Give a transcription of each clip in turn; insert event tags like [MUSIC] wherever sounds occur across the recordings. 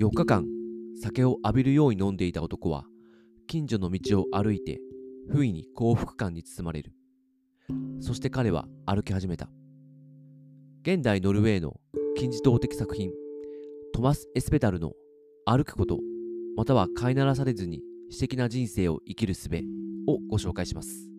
4日間酒を浴びるように飲んでいた男は近所の道を歩いて不意に幸福感に包まれる。そして彼は歩き始めた。現代ノルウェーの金字塔的作品トマス・エスペダルの歩くことまたは飼いならされずに私的な人生を生きる術をご紹介します。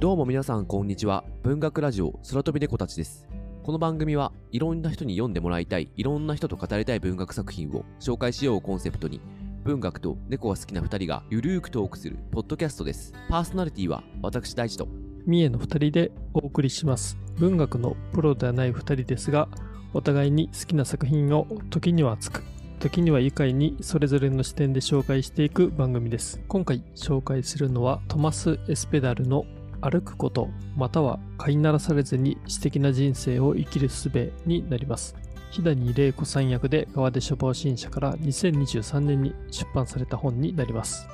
どうも皆さんこんにちは。文学ラジオ空飛び猫たちです。この番組はいろんな人に読んでもらいたいいろんな人と語りたい文学作品を紹介しようをコンセプトに文学と猫が好きな2人がゆるーくトークするポッドキャストです。パーソナリティは私大地と三重の2人でお送りします。文学のプロではない2人ですがお互いに好きな作品を時には熱く時には愉快にそれぞれの視点で紹介していく番組です。今回紹介するのはトマス・エスペダルの歩くことまたは飼いならされずに私的な人生を生きる術になります。飛谷玲子さん役で川出書房新社から2023年に出版された本になります。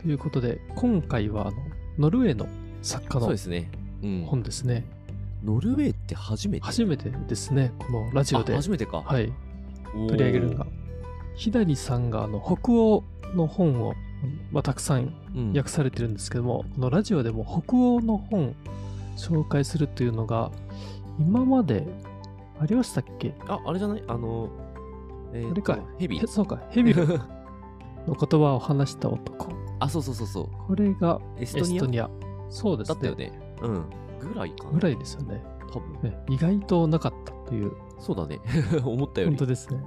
ということで今回はあのノルウェーの作家のそうですね、うん、本ですね。ノルウェーって初めて？初めてですね。このラジオで。あ初めてか。はい。取り上げるのが。飛谷さんがあの北欧の本を、まあ、たくさんうん。訳されてるんですけども、このラジオでも北欧の本紹介するというのが今までありましたっけ？ああれじゃない？あのえーとあれか。ヘビ。へそうか。ヘビの言葉を話した男。[LAUGHS] あそうそうそうそう。これがエエストニア？ストニア。そうですね。だったよね。うん。ぐらいかな。ぐらいですよね。多分。ね意外となかったという。そうだね。[LAUGHS] 思ったより。本当ですね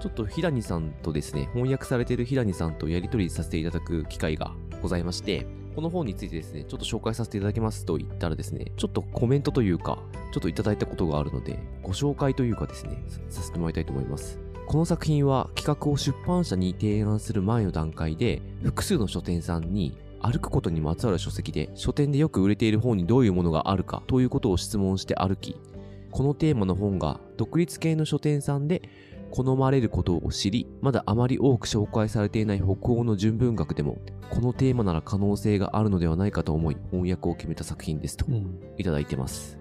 ちょっと平谷さんとですね、翻訳されている平谷さんとやり取りさせていただく機会がございまして、この本についてですね、ちょっと紹介させていただきますと言ったらですね、ちょっとコメントというか、ちょっといただいたことがあるので、ご紹介というかですね、ささせてもらいたいと思います。この作品は企画を出版社に提案する前の段階で、複数の書店さんに歩くことにまつわる書籍で、書店でよく売れている本にどういうものがあるかということを質問して歩き、このテーマの本が独立系の書店さんで好まれることを知り、まだあまり多く紹介されていない北欧の純文学でも、このテーマなら可能性があるのではないかと思い、翻訳を決めた作品ですとうん、いただいてます。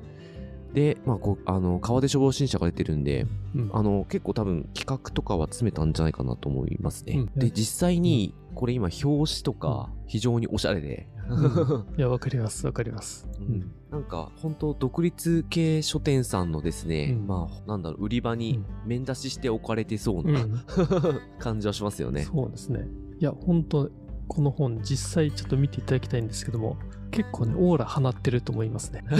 で、まあ、こう、あの、川出処方新社が出てるんで、うんあの、結構多分企画とかは詰めたんじゃないかなと思いますね。うんで、実際に、これ今表紙とか非常におしゃれで、[LAUGHS] いやわかりますわかります、うんなんか本当独立系書店さんのですね、うんまあなんだろう売り場に面出しして置かれてそうな、うん [LAUGHS] 感じはしますよね。そうですね。いや、本当この本、実際ちょっと見ていただきたいんですけども、結構ね、オーラ放ってると思いますね。[LAUGHS] ね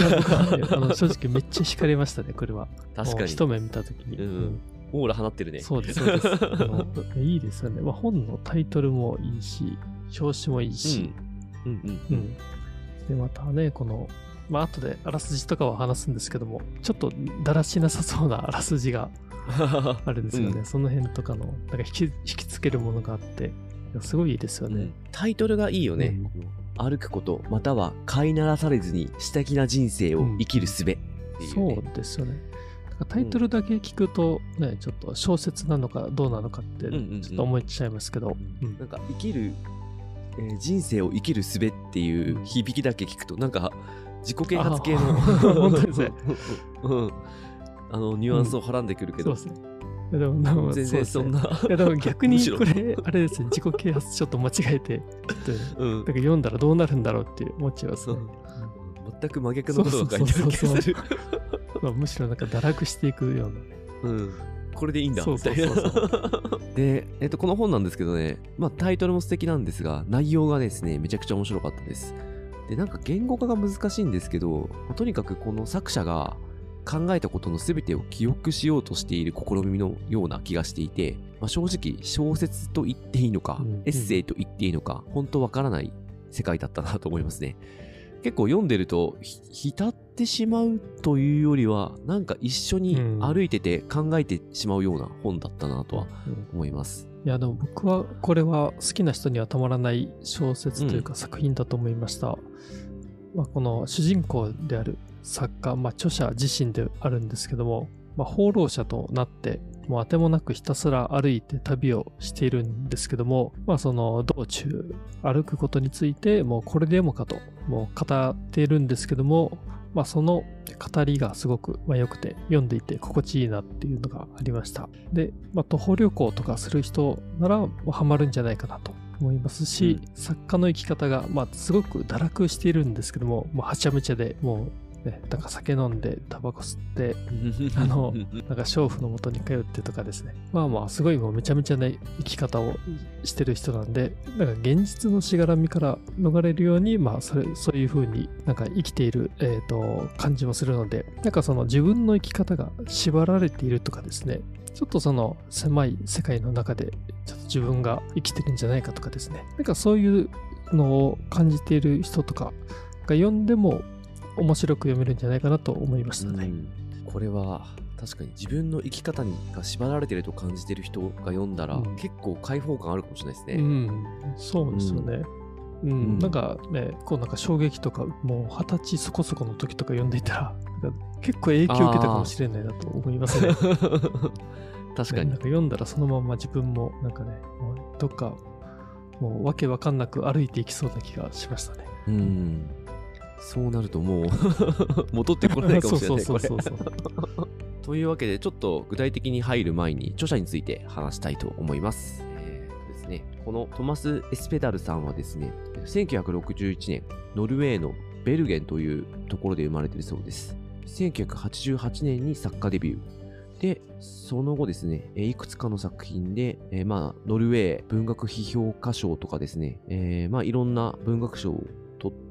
あの正直めっちゃ惹かれましたね、これは。確かに。一目見たときに。うんオーラ放ってるね。そうです、そうです。いいですよね。まあ、本のタイトルもいいし、表紙もいいし、うん。うんううん。ん。で、またね、この、まあ、後であらすじとかは話すんですけども、ちょっとだらしなさそうなあらすじが [LAUGHS] あるんですよね。うんその辺とかの、なんか引き引きつけるものがあって、すごいいいですよねうん。タイトルがいいよね。歩くこと、または飼いならされずに私的な人生を生きる術っていう、そねうですよね。タイトルだけ聞くと、ね、ちょっと小説なのかどうなのかって、うんうんうんちょっと思っちゃいますけど、うんなんか生きる、えー人生を生きる術っていう響きだけ聞くと、なんか自己啓発系のあ [LAUGHS] 本当ですねうん。あのニュアンスをはらんでくるけど、そうですね。いや全然そんな。な、いやでも逆にこれ、あれですね、自己啓発ちょっと間違えて、うん。なんか読んだらどうなるんだろうって思っちゃいますね。全く真逆のことが書いてある気がする。まあ、むしろなんか堕落していくような。うんこれでいいんだそうそうそうそうで、えっと、この本なんですけどね、まあ、タイトルも素敵なんですが、内容がですね、めちゃくちゃ面白かったです。で、なんか言語化が難しいんですけど、まあとにかくこの作者が考えたことの全てを記憶しようとしている試みのような気がしていて、まあ、正直小説と言っていいのか、うんエッセイと言っていいのか、本当わからない世界だったなと思いますね。結構読んでると、ひ浸ってしまうというよりは、なんか一緒に歩いてて考えてしまうような本だったなとはうん。思います。いやでも僕はこれは好きな人にはたまらない小説というか作品だと思いました、まあ、この主人公である作家、まあ、著者自身であるんですけどもまあ、放浪者となって、もう当てもなくひたすら歩いて旅をしているんですけども、まあその道中歩くことについてもうこれでもかともう語っているんですけども、まあその語りがすごくまあ良くて読んでいて心地いいなっていうのがありました。で、まあ徒歩旅行とかする人ならもうハマるんじゃないかなと思いますし、作家の生き方がまあすごく堕落しているんですけども、もうはちゃめちゃでもうね、なんか酒飲んでタバコ吸って [LAUGHS] あのなんか娼婦のもとに通ってとかですね。まあまあ、すごいもうめちゃめちゃな生き方をしてる人なんで、なんか現実のしがらみから逃れるように、まあ、それ、そういう風になんか生きている、えっ、と、感じもするので、なんかその自分の生き方が縛られているとかですね、ちょっとその狭い世界の中で、ちょっと自分が生きてるんじゃないかとかですね、なんかそういうのを感じている人とかが読んでも面白く読めるんじゃないかなと思いましたね。うんこれは確かに自分の生き方にが縛られてると感じてる人が読んだら、うん結構開放感あるかもしれないですね。うん、そうですよね。うん、うんなんかね、こうなんか衝撃とか、もう二十歳そこそこの時とか読んでいたら、結構影響を受けたかもしれないなと思いますね。[LAUGHS] 確かにねなんか。読んだらそのまま自分もなんかね、もうどっか、もうわけわかんなく歩いていきそうな気がしましたね。うん。そうなるともう [LAUGHS] 戻ってこれないかもしれない。[LAUGHS] そうそうそうこれ [LAUGHS] というわけで、ちょっと具体的に入る前に著者について話したいと思います。えーとですね、このトマス・エスペダルさんはですね、1961年、ノルウェーのベルゲンというところで生まれているそうです。1988年に作家デビュー。で、その後ですね、えーいくつかの作品で、えーまあ、ノルウェー文学批評家賞とかですね、えーまあ、いろんな文学賞を取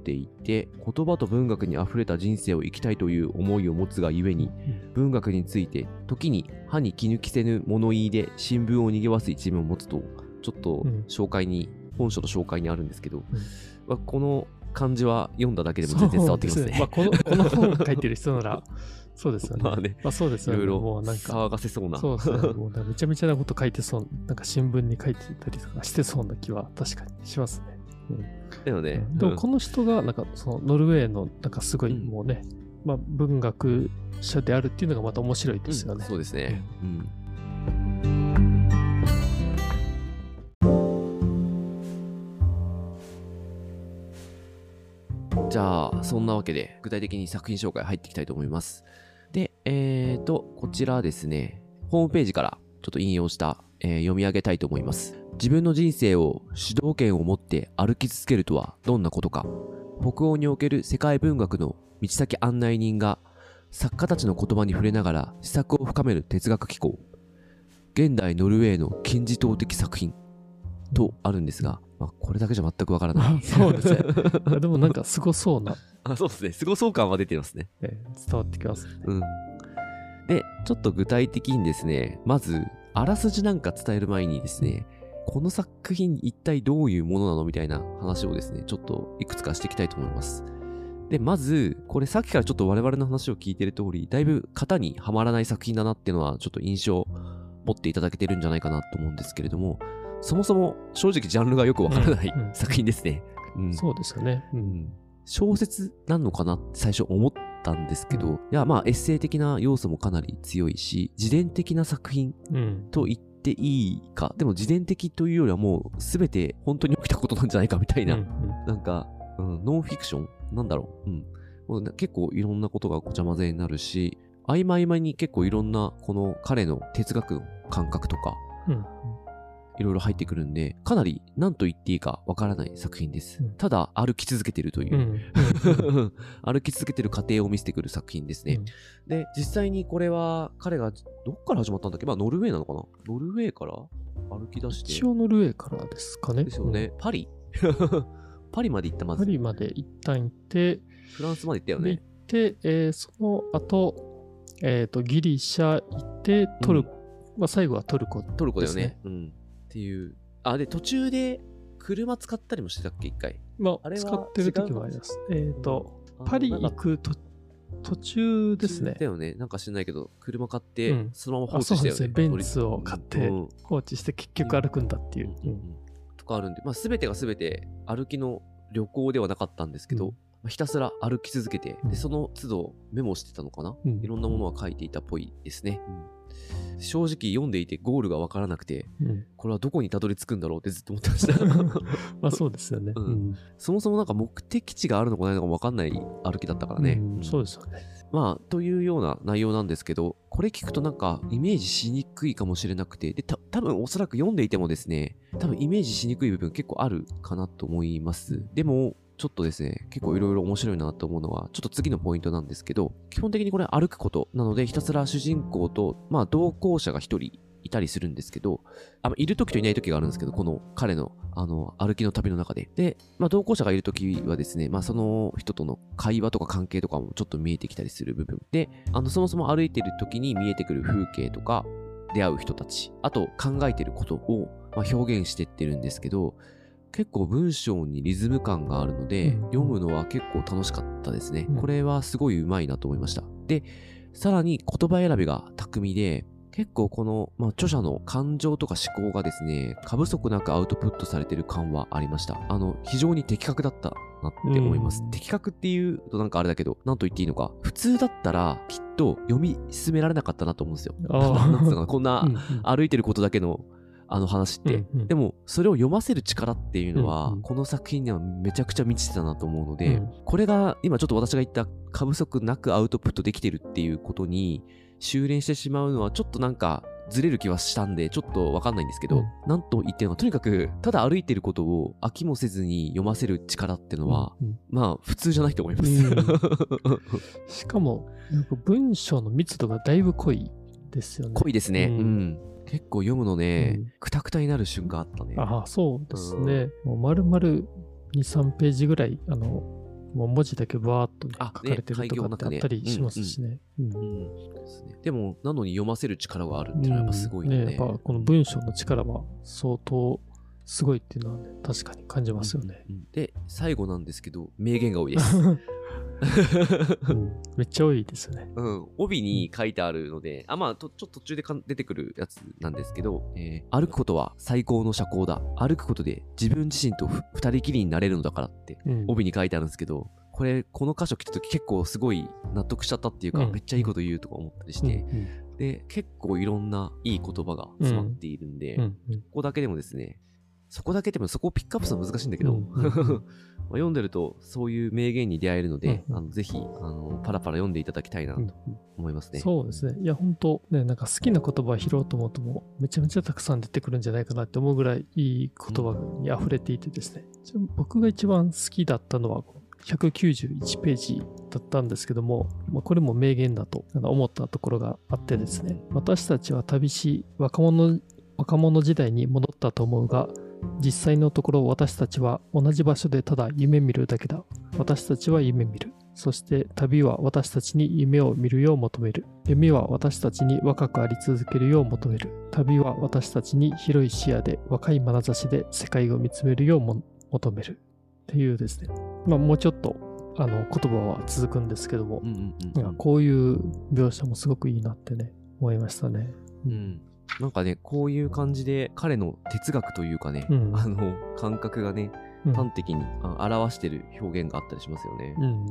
っていて、言葉と文学に溢れた人生を生きたいという思いを持つがゆえに、文学について、時に歯に気抜きせぬ物言いで新聞を賑わす一面を持つと、ちょっとうん紹介に、本書の紹介にあるんですけど、うんまあ、この漢字は読んだだけでも全然伝わってきますね。すまあ、この、この本書いてる人なら、[LAUGHS] そうですよね。まあね、まあそうですよね。いろいろもうなんか、騒がせそうな。そうですね。[LAUGHS] もうめちゃめちゃなこと書いてそう、なんか新聞に書いてたりとかしてそうな気は確かにしますね。なので、でもうんこの人がなんかそのノルウェーのなんかすごいうんもうね、まあ文学者であるっていうのがまた面白いですよね。そうですね。うん。じゃあ、そんなわけで、具体的に作品紹介入っていきたいと思います。で、えーと、こちらですね、ホームページからちょっと引用した、えー読み上げたいと思います。自分の人生を主導権を持って歩き続けるとはどんなことか。北欧における世界文学の道先案内人が作家たちの言葉に触れながら施策を深める哲学機構。現代ノルウェーの金字塔的作品。とあるんですが、まあ、これだけじゃ全くわからない。あ [LAUGHS] そうですね。でもなんかすごそうな、[LAUGHS] あそうですね。すごそう感は出てますね。えー伝わってきますね。うん。でちょっと具体的にですねまずあらすじなんか伝える前にですねこの作品一体どういうものなのみたいな話をですねちょっといくつかしていきたいと思いますで、まず、これさっきからちょっと我々の話を聞いてる通り、だいぶ型にはまらない作品だなっていうのは、ちょっと印象持っていただけてるんじゃないかなと思うんですけれども、そもそも正直ジャンルがよくわからない、うんうん作品ですね。うんそうですよね。う。うんん小説なのかなって最初思ったんですけど、いや、まあエッセイ的な要素もかなり強いし、自伝的な作品うん。と言っていいか、でも自伝的というよりはもう全て本当に起きたことなんじゃないかみたいな、うんなんか、うん、ノンフィクション？なんだろう？うん。もうな結構いろんなことがごちゃ混ぜになるし、合間合間に結構いろんなこの彼の哲学の感覚とか、うん。いろいろ入ってくるんで、かなり何と言っていいかわからない作品です。うんただ歩き続けてるというう、ん。[LAUGHS] 歩き続けてる過程を見せてくる作品ですね。うんで、実際にこれは彼がどっから始まったんだっけ？まあノルウェーなのかな？ノルウェーから歩き出して。一応ノルウェーからですかね。ですよね。パリ [LAUGHS] パリまで行ったまうん。パず。リまで一旦行って、フランスまで行ったよねで行。って、えーその後、えっ、と、ギリシャ行って、トルコ、まあ最後はトルコ。トルコだよねです。うん。っていう。あ、で、途中で車使ったりもしてたっけ一回？まあ、あ使ってる時もあります。えっ、と、パリ行くと途中ですねだ。よね。なんか知んないけど、車買って、うんそのまま放置したよね。ですねベンツを買ってうん放置して結局歩くんだっていう。うんうんとかあるんで、まあ、全てが全て歩きの旅行ではなかったんですけど、ひたすら歩き続けて、うんでその都度メモしてたのかな、うんいろんなものは書いていたっぽいですね。正直読んでいてゴールがわからなくて、うんこれはどこにたどり着くんだろうってずっと思ってました。[LAUGHS] まあそうですよね。うんうんそもそもなんか目的地があるのかないのかもわかんない歩きだったからね。うんそうですよね。まあ、というような内容なんですけど、これ聞くとなんかイメージしにくいかもしれなくて、で、た多分おそらく読んでいてもですね、多分イメージしにくい部分結構あるかなと思います。でも、ちょっとですね、結構いろいろ面白いなと思うのは、ちょっと次のポイントなんですけど、基本的にこれ歩くことなので、ひたすら主人公と、まあ、同行者が一人いたりするんですけど、あいる時といない時があるんですけど、この彼の、あの、歩きの旅の中で。で、まあ、同行者がいる時はですね、まあ、その人との会話とか関係とかもちょっと見えてきたりする部分。で、あの、そもそも歩いてる時に見えてくる風景とか、出会う人たち、あと考えてることを、まあ、表現してってるんですけど、結構文章にリズム感があるので、うん読むのは結構楽しかったですね。うんこれはすごい上手いなと思いました。で、さらに言葉選びが巧みで、結構この、まあ、著者の感情とか思考がですね、過不足なくアウトプットされてる感はありました。あの、非常に的確だったなって思います。うん的確っていうとなんかあれだけど、なんと言っていいのか、普通だったらきっと読み進められなかったなと思うんですよ。[LAUGHS] こんな歩いてることだけのあの話って、うんうんでもそれを読ませる力っていうのは、うんうんこの作品にはめちゃくちゃ満ちてたなと思うので、うんこれが今ちょっと私が言った過不足なくアウトプットできてるっていうことに修練してしまうのはちょっとなんかずれる気はしたんでちょっとわかんないんですけど、うんなんと言ってもとにかくただ歩いてることを飽きもせずに読ませる力っていうのは、うんうんまあ普通じゃないと思います。うん [LAUGHS] しかも、文章の密度がだいぶ濃いですよね。濃いですね。ううんん。結構読むのねうん、くたくたになる瞬間あったね。ああ、そうですね。もう丸々2、3ページぐらい、あの、もう文字だけバーっと書かれてるとかってあったりしますしね。でも、なのに読ませる力があるっていうのはやっぱすごいよね。うんやっぱこの文章の力は相当すごいっていうのはね、確かに感じますよね。うんで、最後なんですけど、名言が多いです。[LAUGHS] うん。[LAUGHS] めっちゃ多いですよね。うん、帯に書いてあるので、あ、まあ、とちょっと途中でか出てくるやつなんですけど、えー歩くことは最高の社交だ。歩くことで自分自身とふ二人きりになれるのだからって、うん。帯に書いてあるんですけど、これ、この箇所来た時結構すごい納得しちゃったっていうか、うん。めっちゃいいこと言うとか思ったりしうん。て、で、結構いろんないい言葉が詰まっているんで、うん。うん。うん。ここだけでもですね、そこだけでもそこをピックアップするの難しいんだけど、うん。うん。うん [LAUGHS] まあ読んでるとそういう名言に出会えるので、うんうんあのぜひあのパラパラ読んでいただきたいなとうん思いますね。そうですね。いや、本当ね、なんか好きな言葉を拾おうと思うともうめちゃめちゃたくさん出てくるんじゃないかなって思うぐらいいい言葉に溢れていてですね。ちな僕が一番好きだったのは191ページだったんですけども、まあ、これも名言だと思ったところがあってですね。私たちは旅し、若者、若者時代に戻ったと思うが、実際のところ私たちは同じ場所でただ夢見るだけだ。私たちは夢見る。そして旅は私たちに夢を見るよう求める。夢は私たちに若くあり続けるよう求める。旅は私たちに広い視野で若い眼差しで世界を見つめるようも求める。っていうですね。まあもうちょっとあの言葉は続くんですけどもう、んうんいうんこういう描写もすごくいいなってね、思いましたね。うんなんかね、こういう感じで彼の哲学というかね、うんあの感覚がね、うん端的にあ表してる表現があったりしますよね。うん。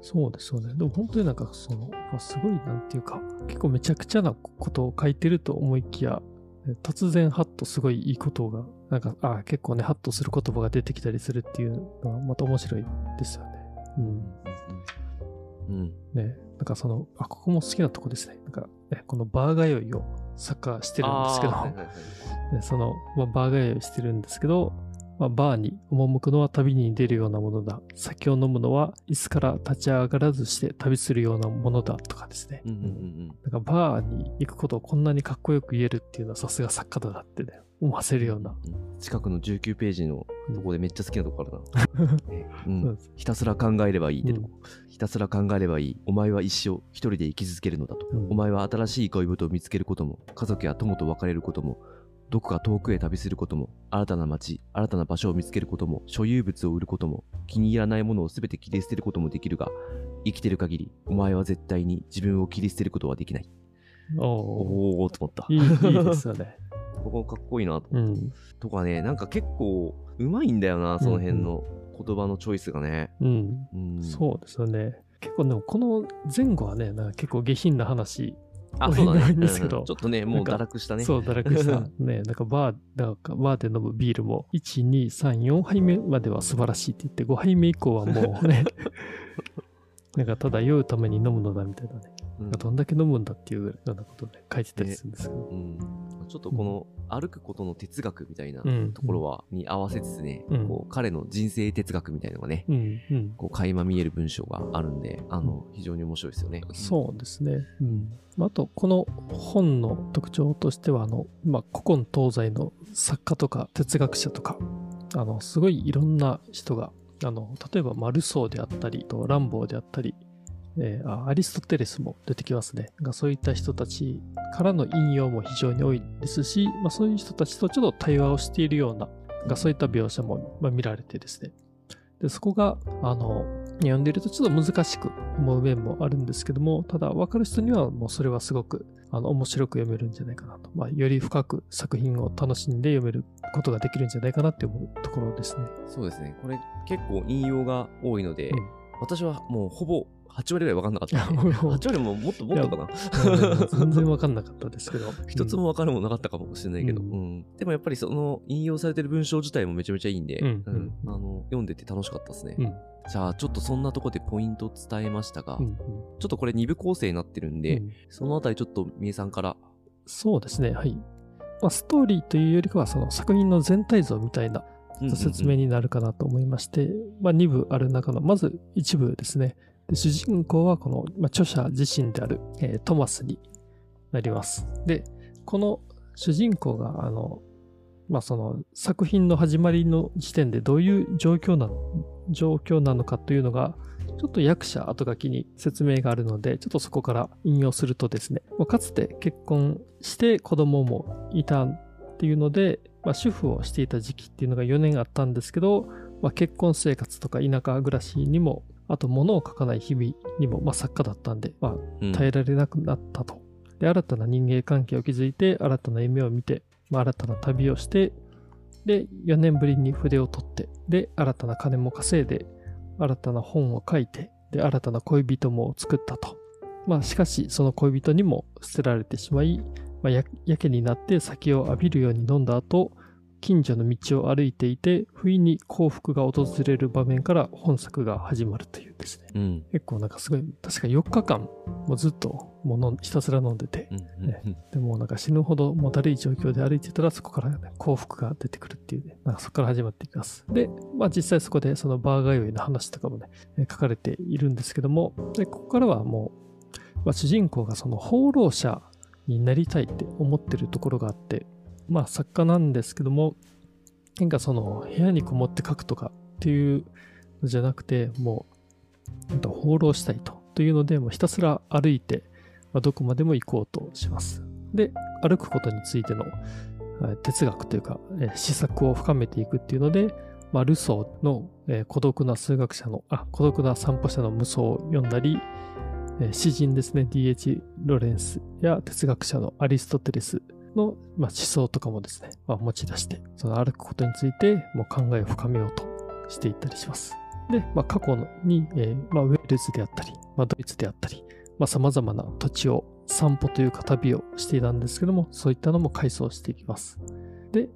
そうですよね。でも本当になんかその、まあすごいなんていうか、結構めちゃくちゃなことを書いてると思いきや、え突然ハッとすごいいいことが、なんか、あ結構ね、ハッとする言葉が出てきたりするっていうのはまた面白いですよね。うん。うんね、なんかその、あ、ここも好きなとこですね。なんか、ね、このバーガー酔いをサッカーしてるんですけど、はいはいはいでその、まあ、バーガー酔いしてるんですけど、まあ、バーに赴くのは旅に出るようなものだ。酒を飲むのは椅子から立ち上がらずして旅するようなものだとかですね。うんうんうんなんかバーに行くことをこんなにかっこよく言えるっていうのはさすが作家だなってね、思わせるような。うん近くの19ページのとこでめっちゃ好きなとこあるな。[LAUGHS] ねうそうんひたすら考えればいいってとこ、ひたすら考えればいい。お前は一生一人で生き続けるのだと。うんお前は新しい恋人を見つけることも、家族や友と別れることも、どこか遠くへ旅することも、新たな街、新たな場所を見つけることも、所有物を売ることも、気に入らないものを全て切り捨てることもできるが、生きてる限り、お前は絶対に自分を切り捨てることはできない。おーおーと思った。いい、いいですよね。ここかっこいいなとうん。とかね、なんか結構うまいんだよな、その辺の言葉のチョイスがね。うん。うん、そうですよね。結構でもこの前後はね、なんか結構下品な話、あ、そうだね。多いんですけどうんちょっとね、もう堕落したね。そう、堕落した。[LAUGHS] ね、なんかバー、なんかバーで飲むビールも、1、2、3、4杯目までは素晴らしいって言って、5杯目以降はもうね、[LAUGHS] なんかただ酔うために飲むのだみたいなね、うんどんだけ飲むんだっていうようなことをね、書いてたりするんですけど。うんちょっとこの歩くことの哲学みたいなうんところは、に合わせつつね、うんこう彼の人生哲学みたいなのがね、うん、うん。こう垣間見える文章があるんで、あの、非常に面白いですよね。そうですね。うん。あと、この本の特徴としては、あの、まあ、古今東西の作家とか哲学者とか、あの、すごいいろんな人が、あの、例えば、マルソーであったり、とランボーであったり、えーあアリストテレスも出てきますね。がそういった人たちからの引用も非常に多いですし、まあ、そういう人たちとちょっと対話をしているような、がそういった描写も、まあ、見られてですね。で、そこが、あの、読んでいるとちょっと難しく思う面もあるんですけども、ただ分かる人にはもうそれはすごく、あの、面白く読めるんじゃないかなと。まあ、より深く作品を楽しんで読めることができるんじゃないかなって思うところですね。そうですね。これ結構引用が多いので、うん私はもうほぼ8割ぐらい分かんなかった、ね。いやもう8割ももっともっとかな。全然分かんなかったですけど。[LAUGHS] 一つも分かるもなかったかもしれないけど、ううんんでもやっぱりその引用されてる文章自体もめちゃめちゃいいんで、うんうんあの読んでて楽しかったですね。うん。じゃあちょっとそんなとこでポイント伝えましたが、うんうんちょっとこれ2部構成になってるんで、うんそのあたりちょっとみえさんから、そうですね。はい。まあ、ストーリーというよりかは、その作品の全体像みたいな説明になるかなと思いまして、まあ、2部ある中の、まず1部ですね。で主人公はこの、まあ、著者自身である、えートマスになります。で、この主人公が、あの、まあ、その作品の始まりの時点でどういう状況なの、状況なのかというのが、ちょっと役者後書きに説明があるので、ちょっとそこから引用するとですね、まあかつて結婚して子供もいたっていうので、まあ、主婦をしていた時期っていうのが4年あったんですけど、まあ、結婚生活とか田舎暮らしにも、あと物を書かない日々にも、まあ、作家だったんで、まあ、うん耐えられなくなったと。で、新たな人間関係を築いて、新たな夢を見て、まあ、新たな旅をして、で、4年ぶりに筆を取って、で、新たな金も稼いで、新たな本を書いて、で、新たな恋人も作ったと。まあ、しかし、その恋人にも捨てられてしまい、まあ、ややけになって酒を浴びるように飲んだ後、近所の道を歩いていて、不意に幸福が訪れる場面から本作が始まるというですね。うん。結構なんかすごい、確か4日間、もうずっともうひたすら飲んでてう、んうんうんでもなんか死ぬほどもうだるい状況で歩いてたらそこから、ね、幸福が出てくるっていうね、なんかそこから始まっていきます。で、まあ実際そこでそのバー通いの話とかもね、えー書かれているんですけども、で、ここからはもう、まあ、主人公がその放浪者になりたいって思ってるところがあって、まあ作家なんですけども、なんかその部屋にこもって書くとかっていうのじゃなくて、もう、放浪したいと。というので、もうひたすら歩いて、まあ、どこまでも行こうとします。で、歩くことについての哲学というか、えー思索を深めていくっていうので、まあ、ルソーの、えー孤独な数学者の、あ、孤独な散歩者の無双を読んだり、えー詩人ですね、D.H. ロレンスや哲学者のアリストテレスの、まあ、思想とかもですね、まあ、持ち出して、その歩くことについてもう考えを深めようとしていったりします。で、まあ、過去に、えーまあ、ウェールズであったり、まあ、ドイツであったり、まあ、様々な土地を散歩というか旅をしていたんですけども、そういったのも回想していきます。で、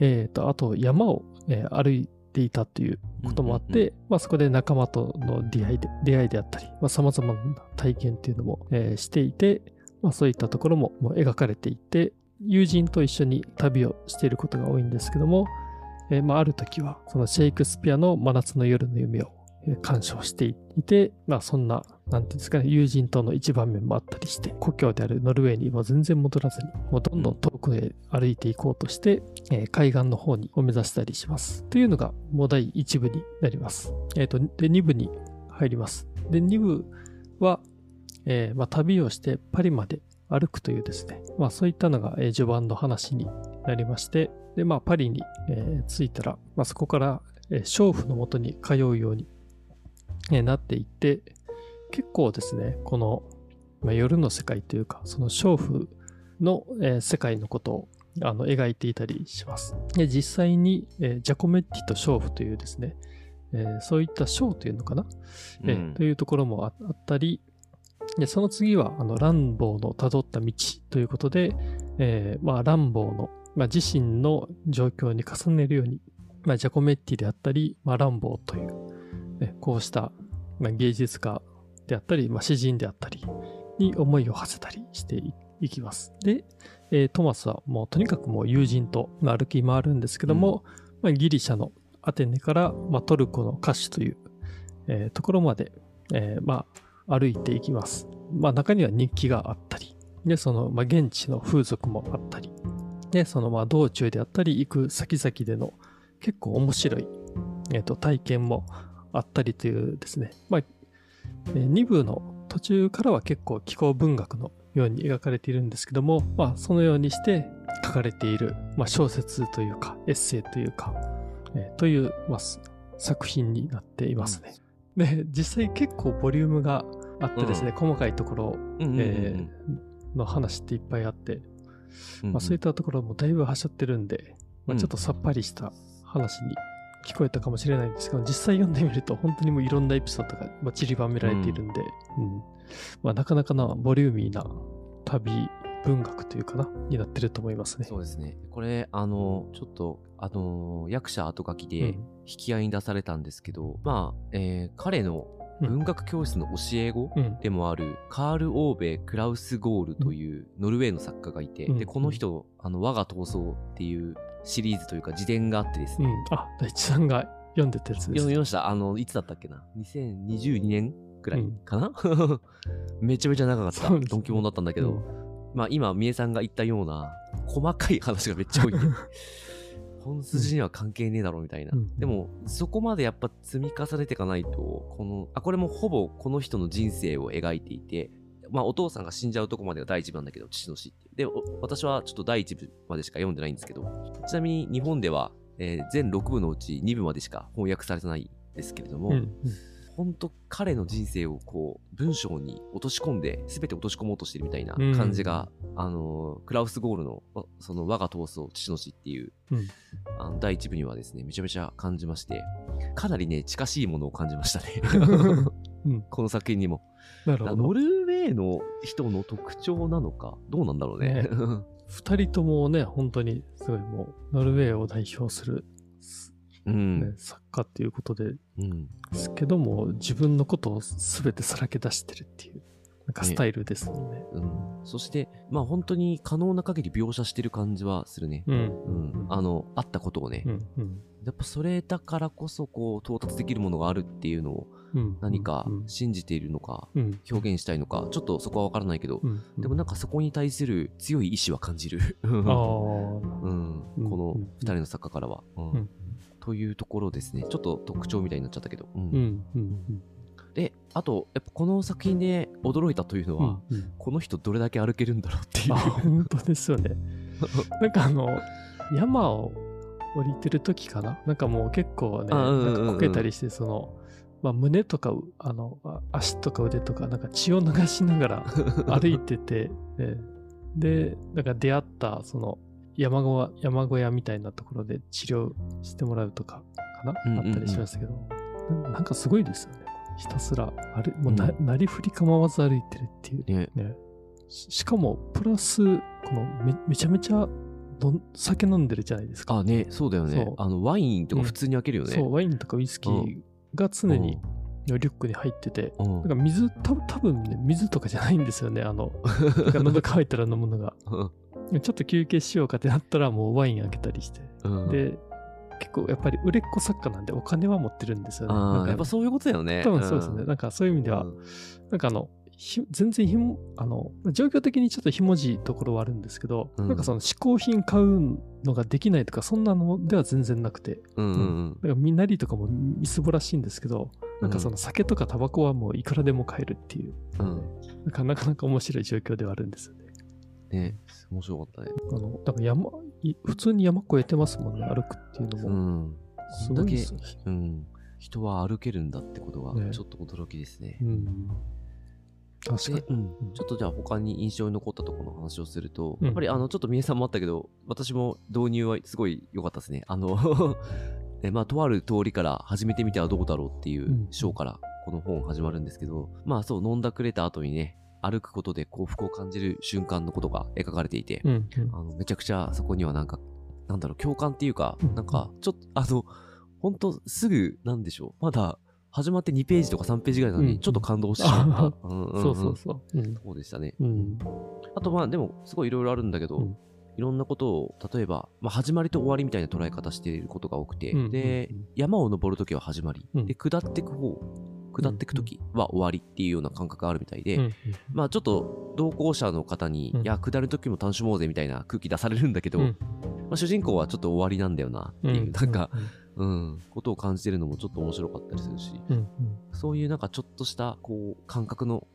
えっ、と、あと山を、えー歩いていたということもあって、うんうんまあそこで仲間との出会いで出会いであったり、まあ様々な体験っていうのも、えーしていて、まあそういったところももう描かれていて、友人と一緒に旅をしていることが多いんですけども、えーまあある時はそのシェイクスピアの真夏の夜の夢を鑑賞していて、まあそんな、なんていうんですかね、友人との一番面もあったりして、故郷であるノルウェーにも全然戻らずに、もうどんどん遠くへ歩いていこうとして、えー海岸の方にを目指したりします。というのが、もう第1部になります。えっ、と、で、2部に入ります。で、2部は、えーまあ、旅をしてパリまで歩くというですね、まあそういったのが、えー序盤の話になりまして、で、まあパリに、えー着いたら、まあそこから、えー娼婦のもとに通うように、えーなっていって、結構ですね、この、まあ、夜の世界というか、その娼婦の、えー世界のことをあの描いていたりします。で実際に、えージャコメッティと娼婦というですね、えーそういったショーというのかな、えうん。ーというところもああったり、でその次は、あの、ランボーの辿った道ということで、えーまあ、ランボーの、まあ、自身の状況に重ねるように、まあ、ジャコメッティであったり、まあ、ランボーという、ねこうした、まあ、芸術家であったり、まあ、詩人であったりに思いを馳せたりしていいきます。で、えートマスはもうとにかくもう友人とまあ歩き回るんですけども、まあ、ギリシャのアテネから、まあ、トルコのカッシュという、えーところまで、えーまあ、歩いていきます。まあ、中には日記があったり、で、その、まあ、現地の風俗もあったり、で、その、まあ、道中であったり、行く先々での結構面白い、えーと体験もあったりというですね、まあ、え2部の途中からは結構気候文学のように描かれているんですけども、まあ、そのようにして書かれている、まあ、小説というか、エッセイというか、えーという、まあ、作品になっていますね。で、実際結構ボリュームがあってですね、細かいところ、うんうんうんえーの話っていっぱいあって、うんまあ、そういったところもだいぶはしょってるんで、まあ、うん。ちょっとさっぱりした話に聞こえたかもしれないんですけど、実際読んでみると本当にもういろんなエピソードがまあ散りばめられているんで、うん。まあ、なかなかなボリューミーな旅文学というかな、になってると思いますね。そうですね。これ、あの、ちょっと、あの、役者後書きでうん引き合いに出されたんですけど、まあ、えー彼の文学教室の教え子うん。でもある、カール・オーベ・クラウス・ゴールというノルウェーの作家がいて、うんで、この人、あの、我が闘争っていうシリーズというか自伝があってですね、うん。あ、大地さんが読んでたやつですね。読みました。あの、いつだったっけな ?2022 年くらいかな、[LAUGHS] めちゃめちゃ長かった。ドンキモンだったんだけど、まあ今、みえさんが言ったような、細かい話がめっちゃ多い、ね。本筋には関係ねえだろみたいな。うんでも、そこまでやっぱ積み重ねていかないと、この、あ、これもほぼこの人の人生を描いていて、まあお父さんが死んじゃうとこまでが第一部なんだけど、父の死って。で、お私はちょっと第一部までしか読んでないんですけど、ちなみに日本では、えー全6部のうち2部までしか翻訳されてないですけれども、うん。うん本当彼の人生をこう文章に落とし込んで全て落とし込もうとしてるみたいな感じが、あのクラウス・ゴールのわその我が闘争父の死っていう、うん。あの第一部にはですねめちゃめちゃ感じましてかなりね近しいものを感じましたね。うん。この作品にも。なるほど。ノルウェーの人の特徴なのかどうなんだろうね。ね。[LAUGHS] 二人ともね、本当にすごいもう、ノルウェーを代表する、うん、ね作家っていうことでうんすけども、自分のことを全てさらけ出してるっていう、なんかスタイルですもんね。うん、そしてまあ本当に可能な限り描写してる感じはするね、うん。うん、あのあったことをね、うん。うん。やっぱそれだからこそこう到達できるものがあるっていうのをうん。何かうん。信じているのかうん。表現したいのかちょっとそこは分からないけどうん。でもなんかそこに対する強い意志は感じる。うん、[LAUGHS] うんこのうん2人の作家からは、うんうんというところですねちょっと特徴みたいになっちゃったけど、うんうん。うん。であとやっぱこの作品で驚いたというのは、うん。うん。この人どれだけ歩けるんだろうっていうあ、本当ですよね。[LAUGHS] なんかあの、山を降りてる時かな？なんかもう結構ね、なんかこけたりして、その、まあ、胸とかう、あの、あ足とか腕とか、なんか血を流しながら歩いてて、[LAUGHS] ええで、なんか出会った、その、山小屋、山小屋みたいなところで治療してもらうとか、かな、うんうんうん。あったりしましたけど、ななんかすごいですよね。ひたすら、あれ、もうな、なりふり構わず歩いてるっていう。ね。ね、ししかも、プラス、このめめちゃめちゃどん酒飲んでるじゃないですか。あねそうだよね。あのワインとか普通に開けるよね、そう、ワインとかウイスキーが常にリュックに入ってて、うん。なんか水、た多分ね、水とかじゃないんですよね、あの、[LAUGHS] 喉乾いたら飲むのが。[LAUGHS] ちょっと休憩しようかってなったら、もうワイン開けたりして。うん。で、結構やっぱり売れっ子作家なんでお金は持ってるんですよね。なんかああやっぱそういうことだよね。多分そうですね。ん。なんかそういう意味では、うん。なんかあの、ひ全然ひも、あの、状況的にちょっとひもじいところはあるんですけど、うん。なんかその嗜好品買うのができないとか、そんなのでは全然なくて、うんうんうん。なんかみなりとかもみすぼらしいんですけど、なんかその酒とかタバコはもういくらでも買えるっていう、うん。なんかなかなか面白い状況ではあるんですよね。ね。面白かったね。あの、だから山、い普通に山越えてますもんね、歩くっていうのうも。ん。すごいですよね。うん。人は歩けるんだってことがね。ちょっと驚きですね。うん。確かに。でうん。ちょっとじゃあ他に印象に残ったところの話をすると、うん。やっぱりあのちょっと三重さんもあったけど私も導入はすごい良かったですね。あの [LAUGHS] えまあ、とある通りから始めてみてはどうだろうっていうん。う章からこの本始まるんですけど、まあそう、飲んだくれた後にね、歩くことで幸福を感じる瞬間のことが描かれていて、うんうん。あのめちゃくちゃそこにはなんか、なんだろう、共感っていうかうん、なんか、ちょっと、あの、ほんとすぐ、なんでしょう、まだ始まって2ページとか3ページぐらいなのに、うん。ちょっと感動してしまった。うん。うそうそうそう。うん。そうでしたね。うん。あとまあでもすごいいろいろあるんだけど、うん。いろんなことを例えば、まあ、始まりと終わりみたいな捉え方していることが多くて、うん。でうん。うん。山を登るときは始まり、うん。で下っていく方下っていくときは終わりっていうような感覚があるみたいで、まあちょっと同行者の方に、うんいや下るときも楽しもうぜみたいな空気出されるんだけど、うん。まあ、主人公はちょっと終わりなんだよなっていう、なんか、うん、ことを感じてるのもちょっと面白かったりするし、そういうなんかちょっとしたこう感覚の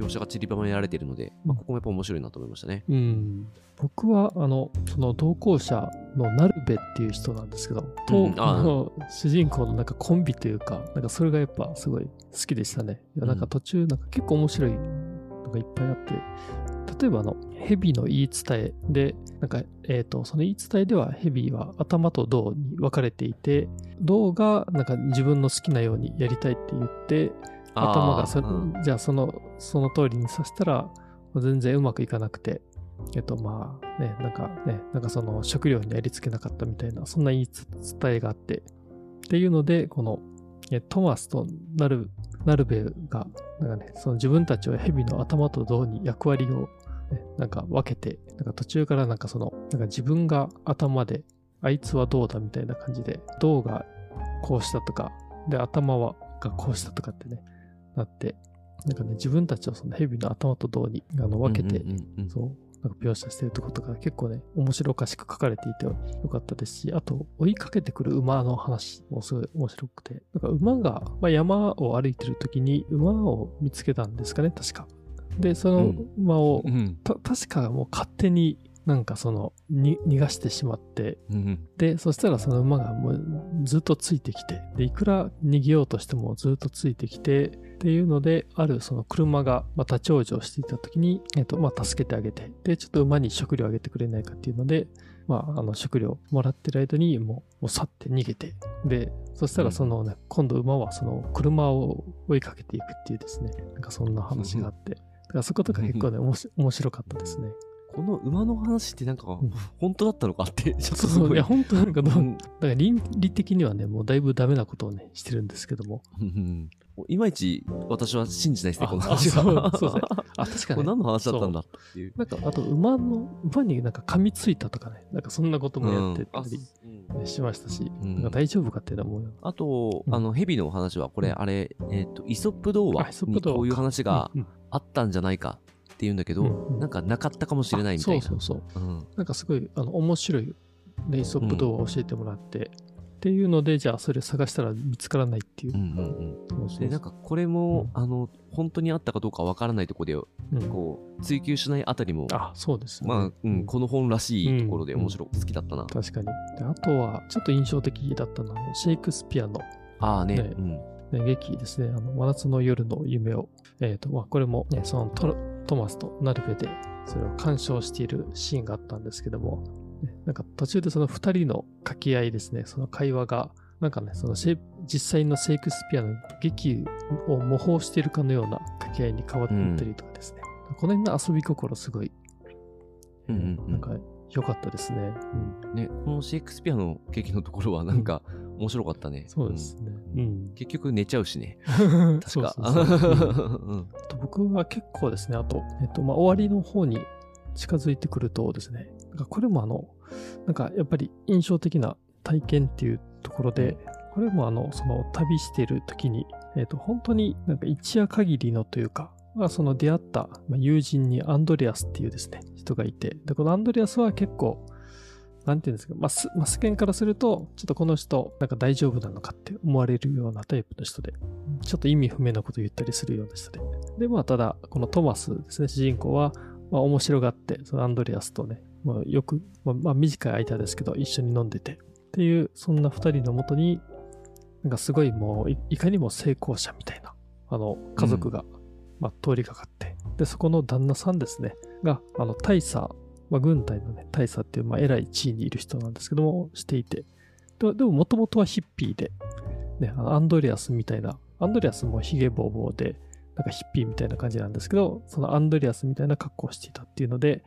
描写が散りばめられているので、まあ、ここもやっぱ面白いなと思いましたね。うん、僕はあのその同行者のナルベっていう人なんですけど、とうん。ああ。の主人公のなんかコンビというかなんかそれがやっぱすごい好きでしたね。いやなんか途中なんか結構面白いのがいっぱいあって例えばあの蛇の言い伝えでなんか、えー、とその言い伝えでは蛇は頭と胴に分かれていて胴がなんか自分の好きなようにやりたいって言って頭がそ、うん。じゃあそのその通りにさせたら全然うまくいかなくてえっとまあねなんかねなんかその食料にやりつけなかったみたいなそんな言い伝えがあってっていうのでこのえトマスとナルナルベがなんかねその自分たちは蛇の頭と胴に役割を、ね、なんか分けてなんか途中からなんかそのなんか自分が頭であいつはどうだみたいな感じで胴がこうしたとかで頭はがこうしたとかってねなって、なんかね、自分たちをその蛇の頭と胴にあの分けて、そう、なんか描写してるとことか結構ね、面白おかしく書かれていてよかったですし、あと、追いかけてくる馬の話もすごい面白くて、なんか馬が、まあ、山を歩いてる時に馬を見つけたんですかね、確か。で、その馬を、うん。た確かもう勝手になんかそのに逃がしてしまって、うん。で、そしたらその馬がもうずっとついてきて、で、いくら逃げようとしてもずっとついてきて、っていうので、あるその車がまあ立ち往生していた時に、えっと、まあ助けてあげて、で、ちょっと馬に食料あげてくれないかっていうので、まあ、あの食料もらってる間にもうもう去って逃げて、で、そしたらそのね、今度馬はその車を追いかけていくっていうですね、なんかそんな話があって、だからそことか結構ね、おもし面白かったですね。この馬の話ってなんかん。本当だったのかって、[LAUGHS] ちょっとそうい。いや、本当なんかどう、うん。だから倫理的にはね、もうだいぶダメなことをね、してるんですけども。いまいち私は信じないですね、あこの話あは。そうそうですね。あ、確かに、これ何の話だったんだっていう。なんか、あと、馬の、馬になんか噛みついたとかね、なんかそんなこともやってたりうん。しましたし、うん。大丈夫かっていうあと、うん。あの、蛇の話は、これ、うん。あれ、えっ、と、イソップ童話にこういう話がうんあったんじゃないかっていうんだけど、うんうん。なんかなかったかもしれないみたいな。あそうそうそう。うん。なんかすごい、あの、面白い、ね、イソップ動画を教えてもらって、っていうので、じゃあそれ探したら見つからないっていう。うんうんうんで、なんかこれも、うんあの、本当にあったかどうかわからないところで、うんこう、追求しないあたりも、あ、そうですね。まあ、うん、この本らしいところでうん面白く好きだったな。確かに。であとは、ちょっと印象的だったのは、シェイクスピアのああね、ねうん。ね、劇ですね、あの真夏の夜の夢を、えっ、と、まあ、これも、ね、そのトトマスとナルベで、それを鑑賞しているシーンがあったんですけども、ねなんか途中でその二人の掛け合いですね、その会話が、なんかね、その実際のシェイクスピアの劇を模倣しているかのような掛け合いに変わっていったりとかですね、この辺の遊び心すごい、うんうんうんなんか良かったですね。うんね、このシェイクスピアの劇のところはなんか面白かったね。そうですね。ううんん。結局寝ちゃうしね。[LAUGHS] 確か。[LAUGHS] 僕は結構ですね、あと、えっと、まあ、終わりの方に近づいてくるとですね、かこれもあの、なんかやっぱり印象的な体験っていうところで、これもあの、その旅している時に、えっと、本当になんか一夜限りのというか、まあ、その出会ったまあ友人にアンドレアスっていうですね、人がいて、で、このアンドレアスは結構、なんていうんですか、まあ、すまあ、世間からすると、ちょっとこの人、なんか大丈夫なのかって思われるようなタイプの人で、ちょっと意味不明なことを言ったりするような人で。で、まあ、ただ、このトマスですね、主人公は、まあ、面白がって、そのアンドレアスとね、まあ、よく、まあ、まあ短い間ですけど、一緒に飲んでて、っていう、そんな二人のもとに、なんかすごいもうい、いかにも成功者みたいな、あの、家族が、まあ、通りかかって、で、そこの旦那さんですね、が、あの、大佐、まあ、軍隊のね、大佐っていう、まあ、偉い地位にいる人なんですけども、していて、ででももともとはヒッピーで、ね、あのアンドレアスみたいな、アンドレアスもヒゲボーボーで、なんかヒッピーみたいな感じなんですけど、そのアンドレアスみたいな格好をしていたっていうので、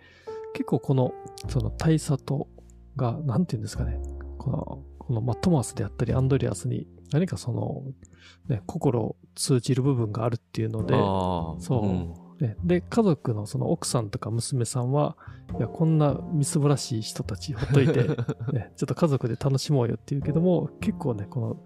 結構この、その大佐とが、なんていうんですかね、この、このまあトマスであったりアンドレアスに何かその、ね、心を通じる部分があるっていうので。そううんね、で、家族のその奥さんとか娘さんは、いや、こんなみすぼらしい人たちほっといて、[LAUGHS] ね、ちょっと家族で楽しもうよって言うけども、結構ね、この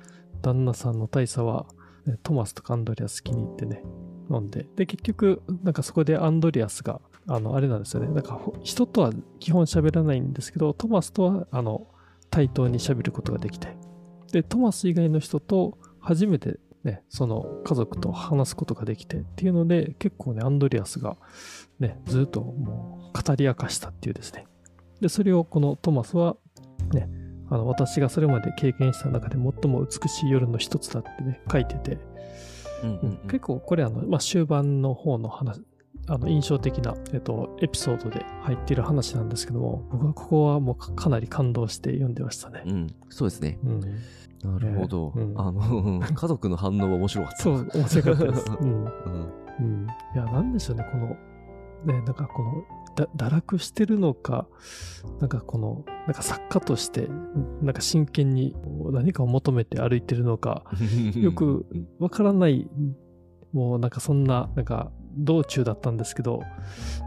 旦那さんの大佐は、ねトマスとかアンドレアス気に入ってね、飲んで、で、結局、なんかそこでアンドレアスが、あの、あれなんですよね、なんか人とは基本喋らないんですけど、トマスとは、あの、対等に喋ることができて、で、トマス以外の人と初めてね、その家族と話すことができてっていうので、結構ね、アンドレアスがね、ずっともう語り明かしたっていうですね。で、それをこのトマスはね、あの私がそれまで経験した中で最も美しい夜の一つだってね、書いてて、結構これあの、まあ、終盤の方の話、あの印象的な、えっと、エピソードで入っている話なんですけども、僕はここはもうかかなり感動して読んでましたね。うん、そうですね。うん、なるほど。うんあの、[LAUGHS] 家族の反応は面白かった。そう、面白かったです。[LAUGHS] うんうん。うん、いや、なんでしょうね、この、ね、なんかこの、だ堕落してるのか、なんかこの、なんか作家として、なんか真剣に何かを求めて歩いてるのか、[LAUGHS] よくわからない、もうなんかそんな、なんか道中だったんですけど、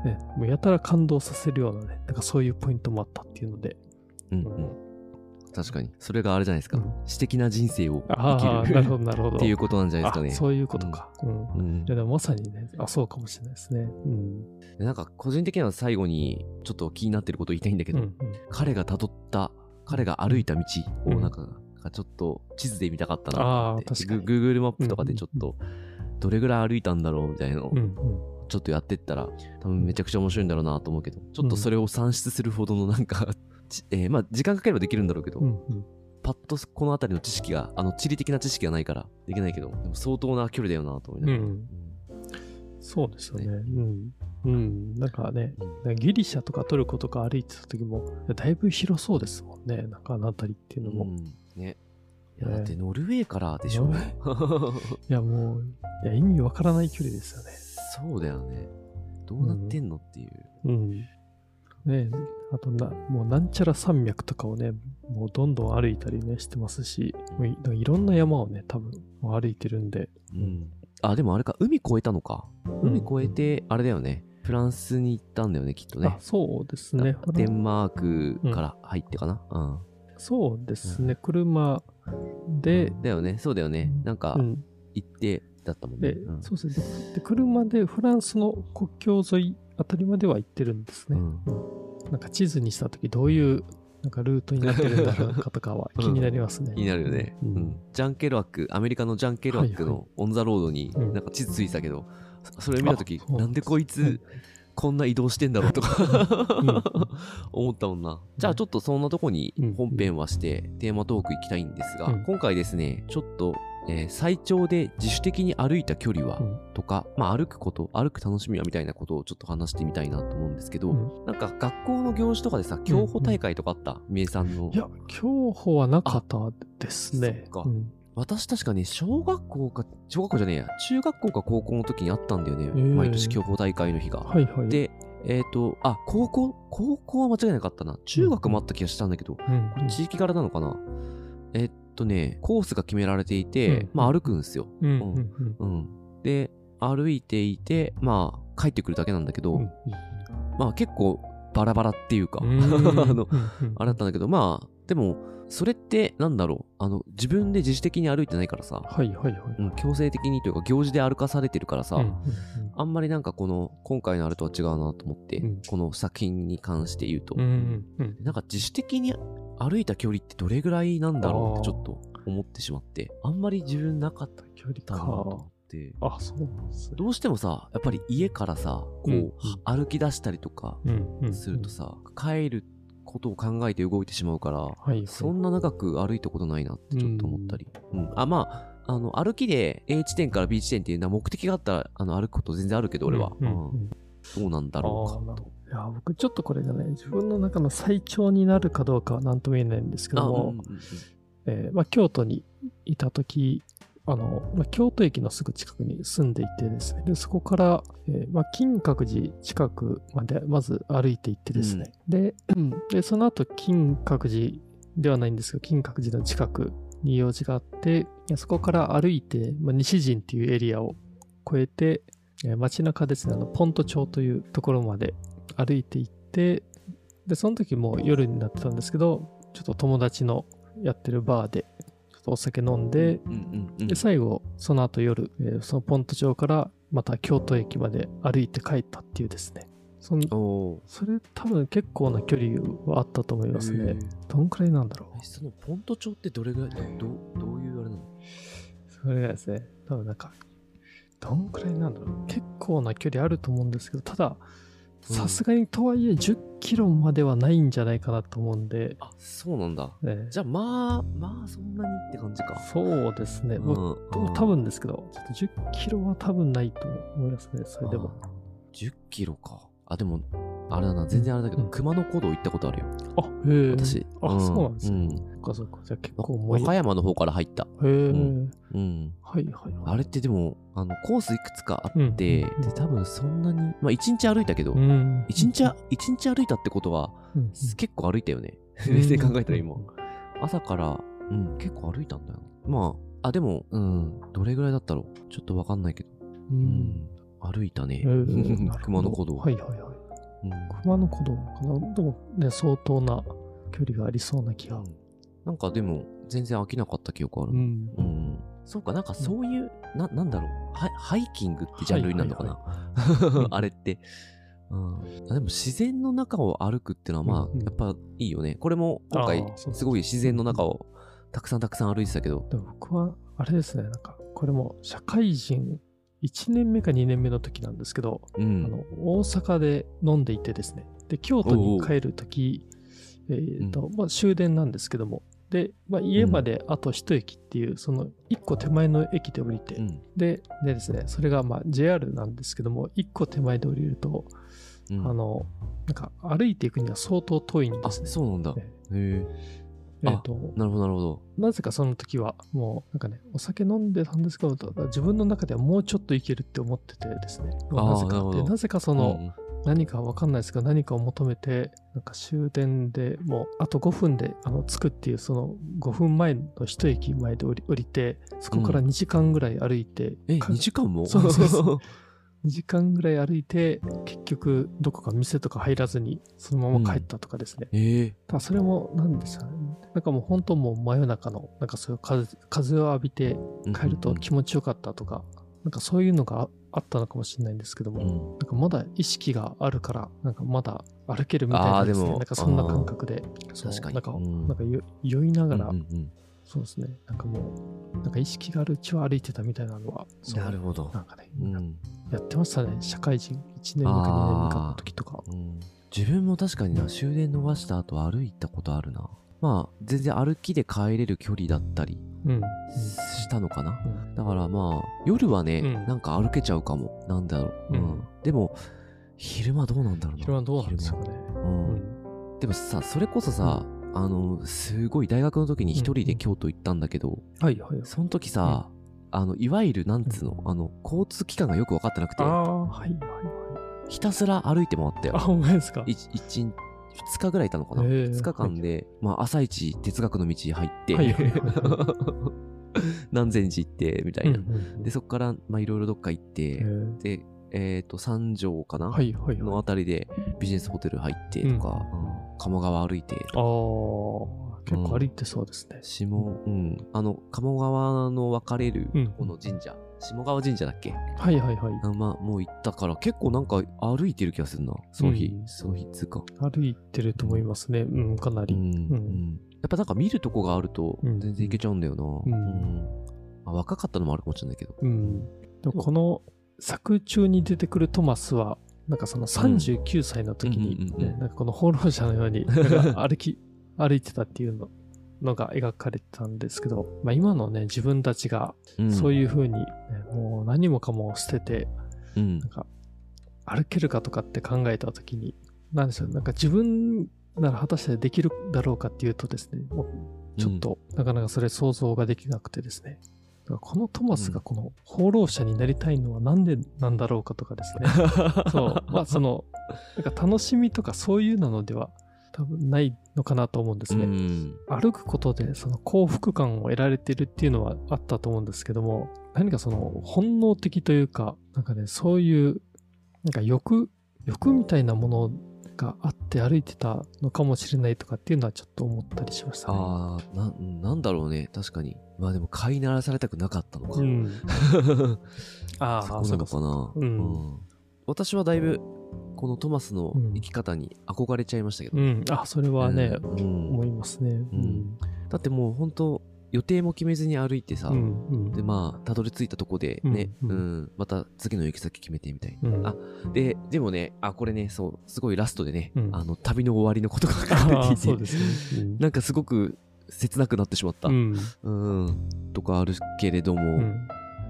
ね、もうやたら感動させるようなね、なんかそういうポイントもあったっていうので、うんうん確かに。それがあれじゃないですか。うん私的な人生を生きる [LAUGHS] なるほど、なるほど。っていうことなんじゃないですかね。あそういうことか。うん。うんいや、でもまさにね、あ、そうかもしれないですね。うん。でなんか個人的には最後にちょっと気になってることを言いたいんだけど、うんうん彼が辿った、彼が歩いた道をうんなんか、ちょっと地図で見たかったなっ確かにグ Google マップとかでちょっと、どれぐらい歩いたんだろうみたいなのをうんうん。ちょっとやってったら、多分めちゃくちゃ面白いんだろうなと思うけど、ちょっとそれを算出するほどのなんか、ちえーまあ時間かければできるんだろうけど、うんうん。パッとこの辺りの知識が、あの地理的な知識がないからできないけど、でも相当な距離だよなと思いながら。うんそうですよね。ねうん。うん。なんかね、うんギリシャとかトルコとか歩いてた時も、だいぶ広そうですもんね。なんかあの辺りっていうのも。ね。いや、ねだってノルウェーからでしょノルウェや、もう、いや、意味わからない距離ですよね。そうだよね。どうなってんのっていう。うん。ねあとな、もうなんちゃら山脈とかをね、もうどんどん歩いたりね、してますし、もういいろんな山をね、多分歩いてるんで。うん。あ、でもあれか、海越えたのか。うん海越えて、あれだよね。フランスに行ったんだよね、きっとねあ、。そうですね。デンマークから入ってかな。うん。そうですね。車で、だよね、そうだよね。なんかう、ん、行って、だったもんね。で、うんそうですねで。で、車でフランスの国境沿いあたりまでは行ってるんですね。うん。なんか地図にしたときどういうなんかルートになってるんだろうかとかは気になりますね。気になるよね。ううん。ん。ジャンケルワック、アメリカのジャンケルワックのオンザロードにうん。なんか地図ついてたけど、そそれ見たときあ、そう。なんでこいうんつこんな移動してんだろうとか思ったもんな。じゃあちょっとそんなとこにうん。本編はしてテーマトーク行きたいんですがうん、今回ですね、ちょっと、えー最長で自主的に歩いた距離はうんとか、まあ歩くこと、歩く楽しみはみたいなことをちょっと話してみたいなと思うんですけど、うんなんか学校の行事とかでさ、競歩大会とかあった？名産のい。や、競歩はなかったですね。そっかうん私確かね、小学校か、小学校じゃねえや、中学校か高校の時にあったんだよね。ー毎年競歩大会の日が。はいはい。で、えっ、と、あ、高校高校は間違いなかったな。中学もあった気がしたんだけど、うん、これ地域柄なのかな？えっとね、コースが決められていて、うん。まあ歩くんですよ。で、歩いていて、まあ帰ってくるだけなんだけど、うん。まあ結構バラバラっていうか、うん。[LAUGHS] あの、あれだったんだけど、まあ、でも、それってなんだろう、あの、自分で自主的に歩いてないからさ、はいはいはい。うん、強制的にというか行事で歩かされてるからさ、うんうんあんまりなんかこの今回のあれとは違うなと思って、うん。この作品に関して言うと、うんうんうん。なんか自主的に歩いた距離ってどれぐらいなんだろうってちょっと思ってしまってあんまり自分なかった距離なと。って。あ、そうなんですね。どうしてもさやっぱり家からさこう、うんうん。歩き出したりとかうんうん。するとさ、帰ることを考えて動いてしまうから、はいはいそんな長く歩いたことないなってちょっと思ったり。うん。あ、まあ、あの、歩きで A 地点から B 地点っていうのは目的があったら、あの、歩くこと全然あるけど、俺は。うんうんうんうんどうなんだろうかと。いや、僕ちょっとこれがね、自分の中の最長になるかどうかは何とも言えないんですけどあ、うんも、うんうんえーまあ、京都にいた時あの、まあ、京都駅のすぐ近くに住んでいてですね、でそこから、えーまあ、金閣寺近くまでまず歩いて行ってですね、でうん。で、その後金閣寺ではないんですけど、金閣寺の近くに用事があって、そこから歩いて、まあ、西陣っていうエリアを越えて、えー街中ですね、あのポント町というところまで歩いて行って、で、その時もう夜になってたんですけど、ちょっと友達のやってるバーで、とお酒飲んで、うんうんうんで、最後、その後夜、えーそのポント町からまた京都駅まで歩いて帰ったっていうですね。そんおーそれ多分結構な距離はあったと思いますね。どんくらいなんだろうえ。そのポント町ってどれぐらいどどどういうあれなの？それがですね、多分なんか、どんくらいなんだろう。結構な距離あると思うんですけど、ただ、うんさすがにとはいえ10キロまではないんじゃないかなと思うんで、あそうなんだ。ねじゃあまあまあそんなにって感じか。そうですね。僕うん。うん。多分ですけど、ちょっと10キロは多分ないと思いますね、それでも。あー10キロか。あでもあれだな全然あれだけど、うん熊野古道行ったことあるよあ、へえ。私あ、そうなんですね。うんそっかそっか。じゃあ結わ構和歌山の方から入ったへえ、んうんはいはいはい。あれってでもあのコースいくつかあって、うんで多分そんなにまあ1日歩いたけど、うん。一日あ一日歩いたってことは、結構歩いたよねうん冷静に考えたら今、朝から、うん、結構歩いたんだよな。まあ、あ、でも、うん、どれぐらいだったろう。ちょっとわかんないけど。う。うんん、歩いたね [LAUGHS] 熊野古道。はいはいはい。うん熊野古道かな？でもね、相当な距離がありそうな気が。なんかでも、全然飽きなかった記憶ある。ううん。ん。そうか、なんかそういう、な、なんだろう。ハイキングってジャンルになるのかな？い [LAUGHS] あれって。うん、あでも自然の中を歩くってのはまあ、うんうんやっぱいいよね。これも今回すごい自然の中をたくさんたくさん歩いてたけど、僕は、あれですね、なんか、これも社会人1年目か2年目の時なんですけど、うん。あの大阪で飲んでいてですね、で京都に帰る時えーとまあ、終電なんですけども、で、まあ、家まであと一駅っていう、その一個手前の駅で降りて、うんででですね、それがまあ JR なんですけども、一個手前で降りると、うんあの、なんか歩いていくには相当遠いんであ、すね。そうなんだ。えへえ。えーとなるほど、なるほど。なぜかその時は、もうなんかね、お酒飲んでたんですけど、自分の中ではもうちょっといけるって思っててですね。なぜかで、なぜかその、うん何かわかんないですが、何かを求めて、なんか終電でもう、あと5分であの着くっていう、その5分前の一駅前で降り降りて、そこから2時間ぐらい歩いて、え、か2時間も？そうそうそ2 [LAUGHS] 時間ぐらい歩いて、結局、どこか店とか入らずに、そのまま帰ったとかですね。ええただそれも、なんですよね。なんかもう本当もう真夜中の、なんかそういう風風を浴びて帰ると気持ちよかったとか、なんかそういうのがああったのかもしれないんですけども、うん。うんなんかまだ意識があるから、なんかまだ歩けるみたいなです、ね、なんかそんな感覚で、確かに。なんか、うん。なんかよ酔いながら、うんうんそうですね、なんかもう、なんか意識があるうちは歩いてたみたいなのは、なるほど。なんかね、うん。やってましたね、社会人1年目か2年目かの時とか。うん。自分も確かにな、終電逃した後歩いたことあるな。まあ、全然歩きで帰れる距離だったりしたのかな？うんだからまあ、夜はね、うんなんか歩けちゃうかも。なんだろう。うんうんでも、昼間どうなんだろうな？昼間どうなんですかね。でもさ、それこそさ、あの、すごい大学の時に一人で京都行ったんだけど、はいはいはい。その時さ、あの、いわゆる、なんつうの、あの、交通機関がよく分かってなくてあ、あ、はいはいはい。ひたすら歩いて回ったあ、よ。ほんまですか？一一日、二日ぐらいいたのかな、へー。二日間で、まあ、朝一哲学の道入って、はいはいはい。[LAUGHS] 何千寺行って、みたいな。うんうんで、そこから、まあ、いろいろどっか行って、で、えっ、と、三条かな、はいはいのはい。あたりでビジネスホテル入ってとか、うん。鴨川歩いて、ああ、結構歩いてそうですね。下、うん、あの、鴨川の分かれるうん。この神社、下川神社だっけ？はいはいはい。あまあ、もう行ったから、結構なんか歩いてる気がするな。その日、うんその日っつうか。歩いてると思いますね。うん、かなり。うん、うん。やっぱなんか見るとこがあると、うん全然行けちゃうんだよな。んまあ、若かったのもあるかもしれないけど。うん。でもこの作中に出てくるトマスは、なんかその39歳の時になんかこの放浪者のように歩き、[LAUGHS] 歩いてたっていうののが描かれてたんですけど、まあ今のね、自分たちがそうういう風に、ねもう何もかも捨てて、ん。うんなんか歩けるかとかって考えた時に、なんでしょう、なんか自分なら果たしてできるだろうかっていうとですね、もうちょっと、なかなかそれ想像ができなくてですね。だからこのトマスがこの放浪者になりたいのはなんでなんだろうかとかですね。[LAUGHS] そう。まあその、なんか楽しみとかそういうなのでは多分ないのかなと思うんですね。うん。歩くことでその幸福感を得られてるっていうのはあったと思うんですけども、何かその本能的というか、なんかね、そういう、なんか欲、欲みたいなものがあって歩いてたのかもしれないとかっていうのはちょっと思ったりしましたね。ああ、な、なんだろうね。確かに。まあでも飼いならされたくなかったのか。うん。ああ、そこなのかな。うん私はだいぶ、このトマスの生き方に憧れちゃいましたけど。うん。あ、それはね、うん。思いますね。うん。だってもう本当予定も決めずに歩いてさ、うん。うん。でまあたどり着いたとこでね、ううん。んまた次の行き先決めてみたいうん。あででもねあこれねそうすごいラストでね、うん。あの旅の終わりのことが書かれていて。ね。なんかすごく切なくなってしまった。ううん、ん。とかあるけれども、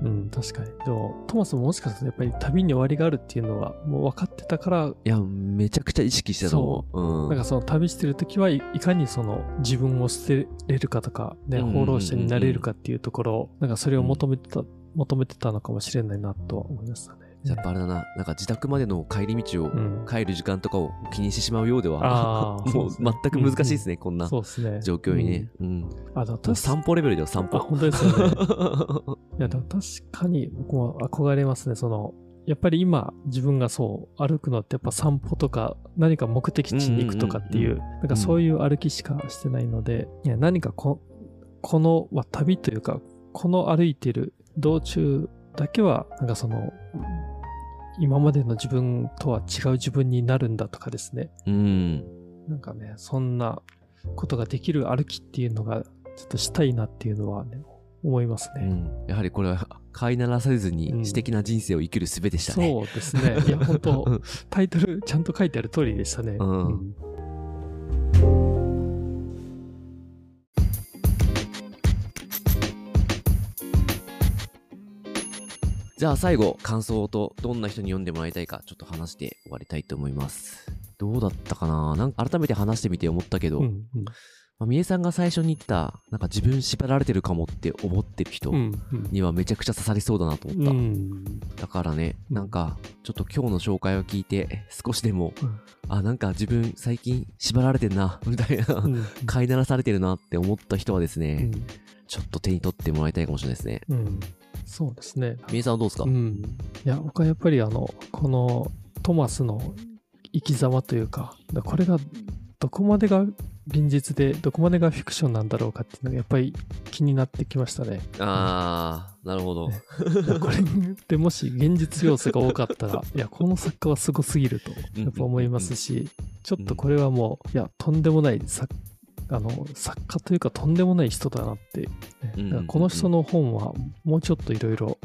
うん。うん、確かに。でも、トマスももしかするとやっぱり旅に終わりがあるっていうのはもう分かってたから、いやめちゃくちゃ意識してたと思ううんなんかその旅してる時はいいかにその自分を捨てれるかとか、ね、うんうんうんうん放浪者になれるかっていうところ、なんかそれを求めてた、求めてたのかもしれないなとは思いましたね。やっぱあれだななんか自宅までの帰り道をうん。帰る時間とかを気にしてしまうようでは、ああ、[LAUGHS] もう全く難しいですね。ね、こんうですね。状況にね、うんうん。あ、でも確か散歩レベルだよ散あ、歩本当ですよね。[LAUGHS] いや、でも確かに僕も憧れますね。その、やっぱり今自分がそう歩くのってやっぱ散歩とか何か目的地に行くとかっていう、うんうんなんかそういう歩きしかしてないので、いや何かここの、まあ、旅というか、この歩いてる道中だけは、なんかその、今までの自分とは違う自分になるんだとかですね。うんなんかね、そんなことができる歩きっていうのがちょっとしたいなっていうのはね、思いますね。うん、やはりこれは飼いならされずうんに私的な人生を生きる術でしたね。そうですね。いや、本当うん [LAUGHS] タイトルちゃんと書いてある通りでしたね。うんじゃあ最後、感想とどんな人に読んでもらいたいかちょっと話して終わりたいと思います。どうだったかな？なんか改めて話してみて思ったけど、うんうん。まあ、みえさんが最初に言った、なんか自分縛られてるかもって思ってる人うんうん。にはめちゃくちゃ刺さりそうだなと思った。うん。だからね、うんなんか、ちょっと今日の紹介を聞いて、少しでも、うん。あ、なんか自分最近縛られてんな、[LAUGHS] みたいな、うん。飼いならされてるなって思った人はですうね、ん。ちょっと手に取ってもらいたいかもしれないですね。うんそうですね。みえさんはどうですか、うん。いや、僕はやっぱりあの、このトマスの生き様というか、だこれがどこまでが現実で、どこまでがフィクションなんだろうかっていうのがやっぱり気になってきましたね。あー、なるほど。これでもし現実要素が多かったら、[LAUGHS] いや、この作家はすごすぎると、やっぱ思いますし、ちょっとこれはもう、いや、とんでもない作あの作家というかとんでもない人だなって、この人の本はもうちょっといろいろ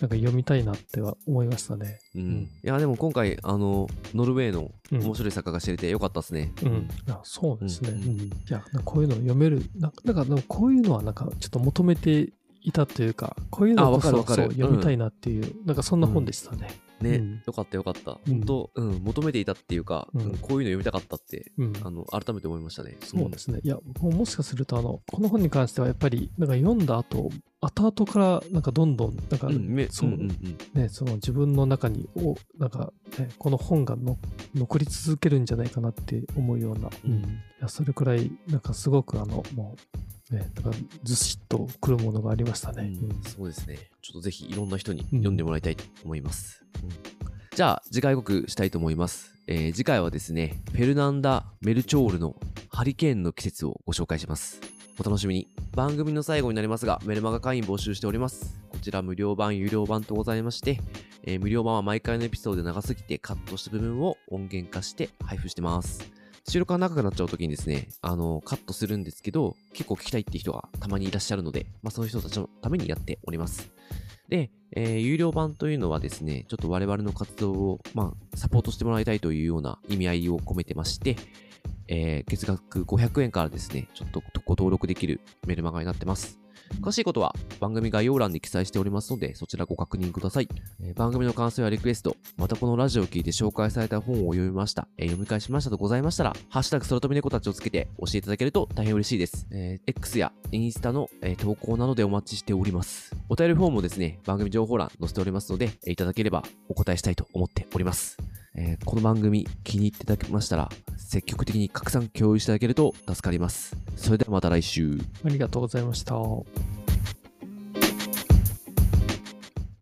なんか読みたいなっては思いましたね。うん。うん。いや、でも今回、あの、ノルウェーのうん。面白い作家が知れてよかったですね。うん、あそうですね、ううん。ん。いやこういうの読めるなんかなんかこういうのはなんかちょっと求めていたというかこういうのあわこそかるわかる。そう読みたいなっていう、なんかそんな本でしたね。ね、うん。よかったよかった。うん。本当、うん、求めていたっていうか、うん。うんこういうの読みたかったって、うん。あの、改めて思いましたね。そうですね。いや、僕ももしかすると、あの、この本に関しては、やっぱり、なんか読んだ後、後々から、なんかどんどん、なんか、そう、んうんうん。ね、その自分の中に、お、なんか、ね、この本がの残り続けるんじゃないかなって思うような、うん。いや、それくらい、なんかすごく、あの、もう、ね、なんかずしっとくるものがありましたね。うんそうですね。ちょっとぜひいろんな人にうん読んでもらいたいと思います。うんじゃあ、次回予告したいと思います。えー次回はですね、フェルナンダ・メルチョールのハリケーンの季節をご紹介します。お楽しみに。番組の最後になりますが、メルマガ会員募集しております。こちら無料版、有料版とございまして、えー無料版は毎回のエピソードで長すぎてカットした部分を音源化して配布してます。収録が長くなっちゃうときにですね、あの、カットするんですけど、結構聞きたいって人がたまにいらっしゃるので、まあそういう人たちのためにやっております。で、えー有料版というのはですね、ちょっと我々の活動を、まあ、サポートしてもらいたいというような意味合いを込めてまして、えー月額500円からですね、ちょっとご登録できるメルマガになってます。詳しいことは番組概要欄に記載しておりますので、そちらご確認ください。えー番組の感想やリクエスト、またこのラジオを聞いて紹介された本を読みました、えー読み返しましたとございましたら、ハッシュタグ空飛び猫たちをつけて教えていただけると大変嬉しいです。えー X やインスタの、えー投稿などでお待ちしております。お便りフォームもですね、番組情報欄載せておりますので、えいただければお答えしたいと思っております。えーこの番組気に入っていただけましたら、積極的に拡散共有していただけると助かります。それではまた来週。ありがとうございました。